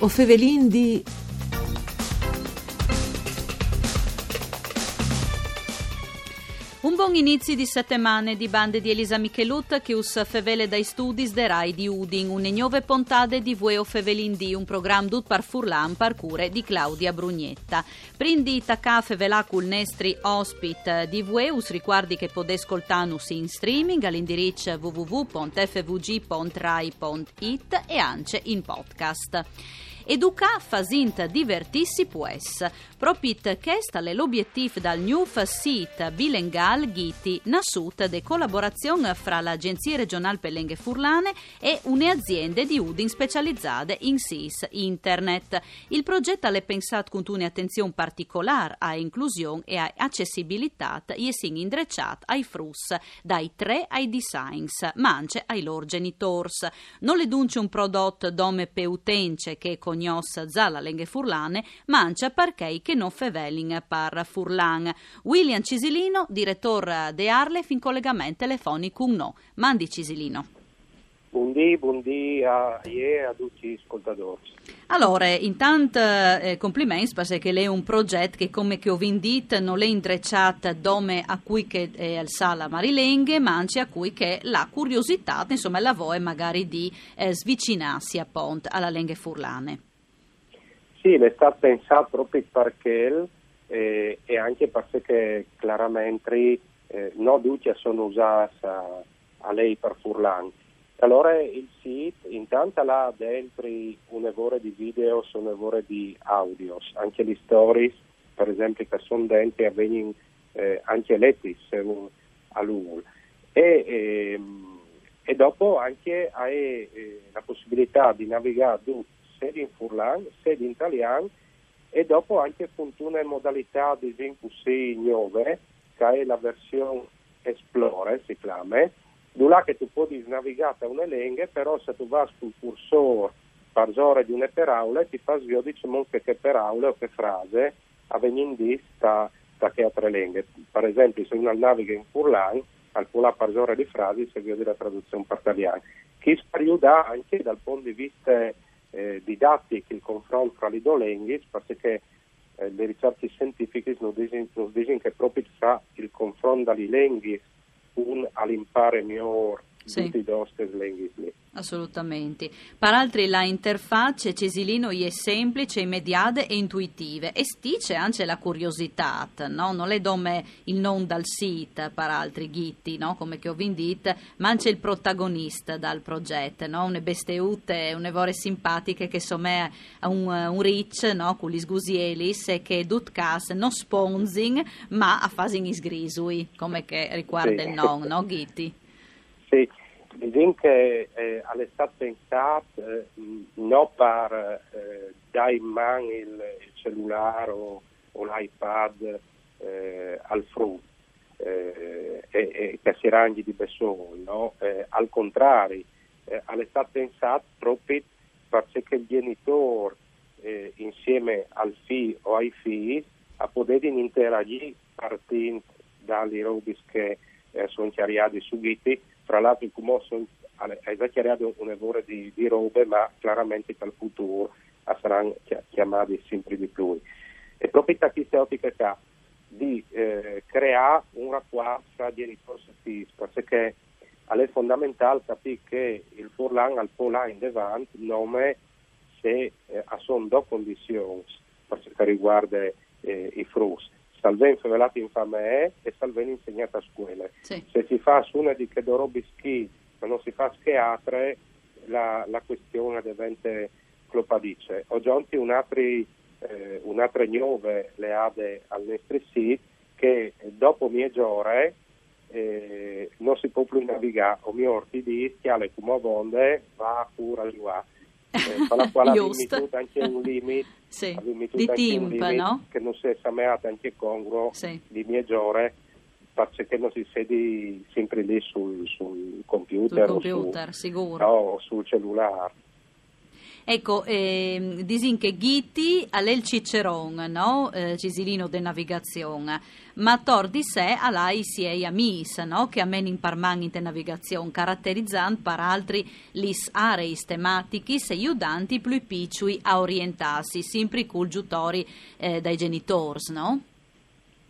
O fevelin di... Un buon inizio di settimane di bande di Elisa Michelut che us fevele dai studi de Rai di Udin, un nuove puntate di Vueo Fevelin di un programma dut par Furlan parcure di Claudia Brugnetta. Prindi tacca fevelà cul nestri ospit di Vueus, ricordi che potete ascoltanus in streaming all'indirizzo www.fvg.rai.it e anche in podcast. Educa fasint divertissi pues. Propit chest è l'obiettivo dal new sit bilingual Ghiti nasut de collaborazione fra l'Agenzia regionale per Lenghe Furlane e une aziende di Udin specializzate in SIS Internet. Il progetto è pensato con un'attenzione particolare a inclusione e a accessibilità e sin indrecciato ai frus, dai tre ai designs, ma anche ai loro genitors. Non le dunce un prodotto dome peutence che con cognos zala lenghe furlane, mancia perché che non fevelin par furlan. William Cisilino, direttore de Arle, fin collegamento telefonico no. Mandi Cisilino. Buondì, buondì a, a tutti gli ascoltatori. Allora, intanto eh, complimenti perché lei è un progetto che come che ho vendito non è intrecciato dome a cui che è al sala Marilenghe, ma anche a cui che la curiosità, insomma, la vuoi magari di eh, svicinarsi a Pont alla Lenghe Furlane. Sì, è stato pensato proprio perché eh, e anche perché chiaramente eh, non tutti sono usati a, a lei per Furlan. Allora il sito intanto ha dentro un'evore di video, un'evore di audio, anche le stories per esempio che sono dentro avvengono eh, anche letti a lungo. E, ehm, e, dopo anche hai eh, la possibilità di navigare sia in furlan, sia in italiano e dopo anche con una modalità di 9 che è la versione Explorer, si chiama, dove che tu puoi navigare a una lingua, però se tu vai sul cursore parzore di una paraula ti fa sviare diciamo che, che paraula o che frase avvengono di sta, sta che altre lingue. Per esempio, se uno naviga in furlan, al furlan parzore di frasi si vede la traduzione per italiano. Che spariuda anche dal punto di vista eh, didattiche il confronto tra le due lingue perché eh, le ricerche scientifiche ci dicono, che proprio fa il confronto dalle lingue un all'impare migliore sì. tutti i nostri lingue. Assolutamente. Peraltro la interfaccia Cesilino è semplice, immediata e intuitiva e stice anche la curiosità, no? non è come il non dal sito, per altri ghitti, no? come che ho vendito, ma anche il protagonista dal progetto, no? une besteute, une vore simpatiche che somme a un, un rich no? con gli sgusielis e che dutcas non sponsing ma a fasing isgrisui, come che riguarda sì. il non, no Ghitti? Sì. Diciamo che eh, è stato pensato eh, non per eh, dare in mano il, il cellulare o, o l'iPad eh, al frutto eh, e, e rangi di persone, no? Eh, al contrario, eh, è stato pensato proprio perché il genitore insieme al figlio o ai figli a poter interagire partendo dalle robe che sono chiariate su fra l'altro il Cumosso ha già un lavoro di, di robe, ma chiaramente per il futuro saranno chiamati sempre di più. E proprio da questa ottica qua, di eh, creare un rapporto tra genitori e figli, perché è fondamentale capire che il Furlan al Pola in davanti non è se eh, sono due condizioni per quanto riguarda eh, i frusti salven favelati in fame e salven insegnato a scuole. Sì. Se si fa su una di che dorobi schi, ma non si fa schiatre, la, la questione diventa clopadice. Ho già un'altra eh, un'altra nuove le ade al nostro sito che dopo mezz'ora eh, non si può più navigare o mi orti di schiale come vonde va pure eh, per la quale abbiamo messo anche un limite sì. di timp, no? che non si è sameato anche congruo sì. di mezz'ore perché non si sedi sempre lì sul, sul computer, sul computer o, su, no, o sul cellulare. Ecco, eh, disin che Ghitti ha il Ciceron, no? Eh, Cisilino de navigazione, ma tor di sé ha l'ai siei amis, no? Che ammen in parman in navigazione, caratterizzando per altri lis areis tematici e aiutanti più piccoli a orientarsi, sempre culgiutori eh, dai genitori, no?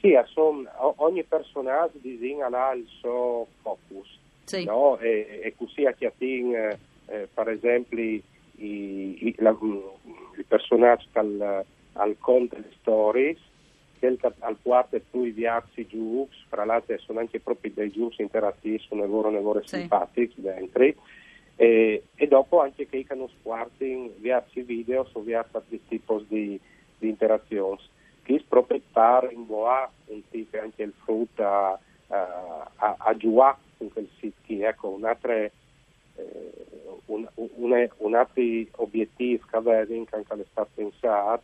Sì, son, ogni personaggio disegna il suo focus, sì. no? E, e così a Chiatin, eh, per esempio, i, i, la, il personaggio al, al conte stories, che al quarto più i viaggi giù, fra l'altro sono anche proprio dei giù interattivi, sono loro, loro sì. simpatici dentro, e, e, dopo anche che hanno squarti viaggi video su altri tipi di, di interazioni che proprietari in boa un tipo anche il frutto a, a, a giù con quel sito ecco un'altra eh, un, un, un altro obiettivo che avete anche è stato pensato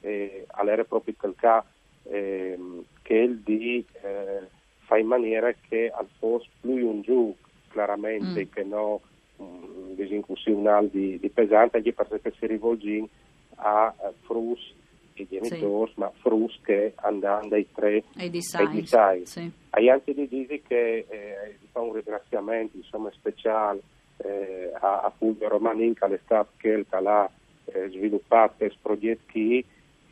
eh, all'era proprio quel caso eh, che il di eh, fare in maniera che al fosse più un giù chiaramente mm. che no um, un di, di pesante anche perché si rivolge a, a frus i genitori, sì. ma frus che andando dai tre e di sai. Sì. Hai anche di dire che eh, fa un ringraziamento insomma, speciale eh, a, a Fulvio Romanin che l'estate che l'ha eh, sviluppato questo progetto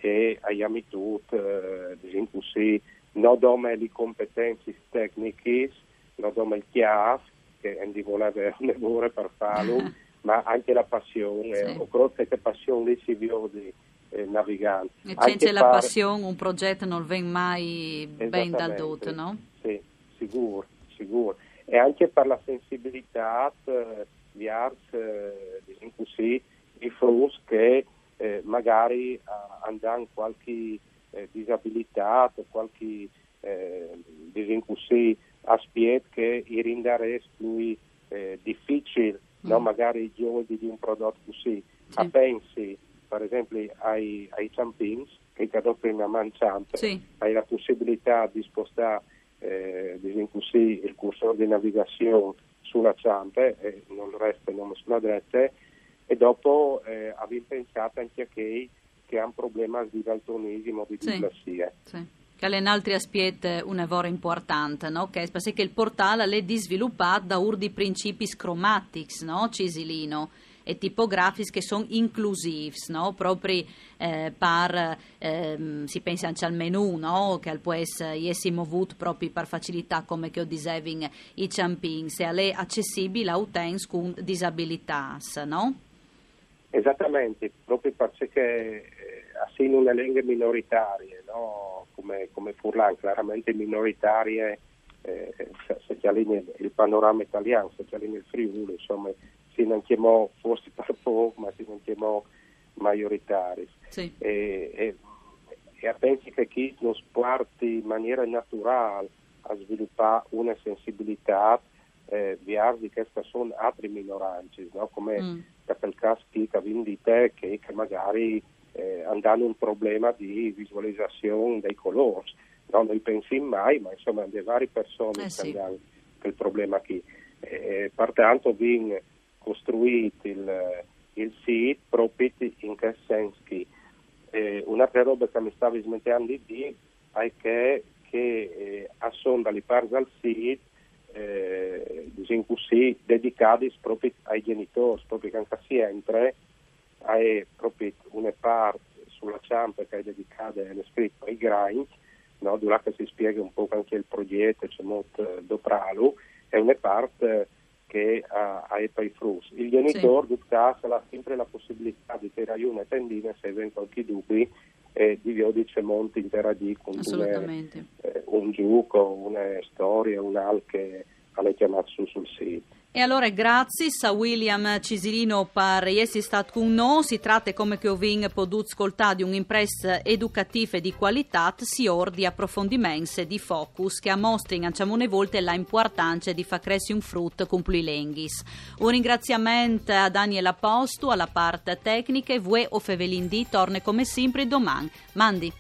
e abbiamo tutti, eh, così, non dome le competenze tecniche, non dome il chiaf, che non vuole avere un lavoro per farlo, ma anche la passione, sì. o che passione lì si vede eh, navigante. E c'è la passione, un progetto non viene mai ben dal tutto, no? Sì, sicuro, sicuro. E anche per la sensibilità eh, di arte, eh, diciamo così, di frus che eh, magari eh, hanno qualche eh, disabilità, qualche, eh, così, aspetto che i renderà più eh, difficile, mm. no? magari i giovani di un prodotto così. Sì. A pensi per esempio ai, ai ciampins, che cadono prima manciante, sì. hai la possibilità di spostare eh, così, il cursore di navigazione sulla ciampe e non resta non sulla dritta e dopo eh, avevi pensato anche a chi che ha un problema di daltonismo, di. Sì. Sì che è un altro aspetto un lavoro importante, no? che, perché il portale è sviluppato da ur di principi scromatics, no? Cisilino, e tipografici che sono inclusivi, no? proprio eh, per, eh, si pensa anche al menu, no? che può essere movuto proprio per facilità come che ho dicevo i ciampini, se è accessibile a utenti con disabilità, no? Esattamente, proprio perché eh, assume una lingua minoritaria, no? come, come Furlan, chiaramente minoritarie eh, se c'è il panorama italiano, se c'è il Friuli, insomma non chiamò forse per poco, ma si non chiamò maioritari. Sì. E, e, e penso che chi non sparti in maniera naturale a sviluppare una sensibilità eh, verso queste sono altre minoranze, no? come mm. per caso che di te che, che magari eh, hanno un problema di visualizzazione dei colori. No? Non pensi mai, ma insomma, le varie persone eh, sì. hanno quel problema qui. Eh, pertanto, viene costruito il, il sito proprio in che senso che eh, un'altra roba che mi stavo smettendo di dire è che, che eh, a sonda li parti al sito eh, diciamo così, dedicati proprio ai genitori, proprio che anche sempre è proprio una parte sulla ciampa che è dedicata è scritto ai grind, no? dove si spiega un po' anche il progetto, c'è molto eh, dopralo, è una parte che ha, ha i frus. Il genitore sì. caso ha sempre la possibilità di tirare una tendina se avete qualche dubbio e di Viodice Monti interagì con una, eh, un gioco, una storia, un al che ha chiamato su sul sito. E allora grazie a William Cisilino per essere stato con noi. Si tratta, come che ho potuto ascoltare, di un'impresa educativa di qualità, si or di approfondimenti di focus che mostrano anciamone volte l'importanza di far crescere un frutto con più lenghis. Un ringraziamento a Daniela Postu, alla parte tecnica e voi o Fevelin D torna come sempre domani. Mandi.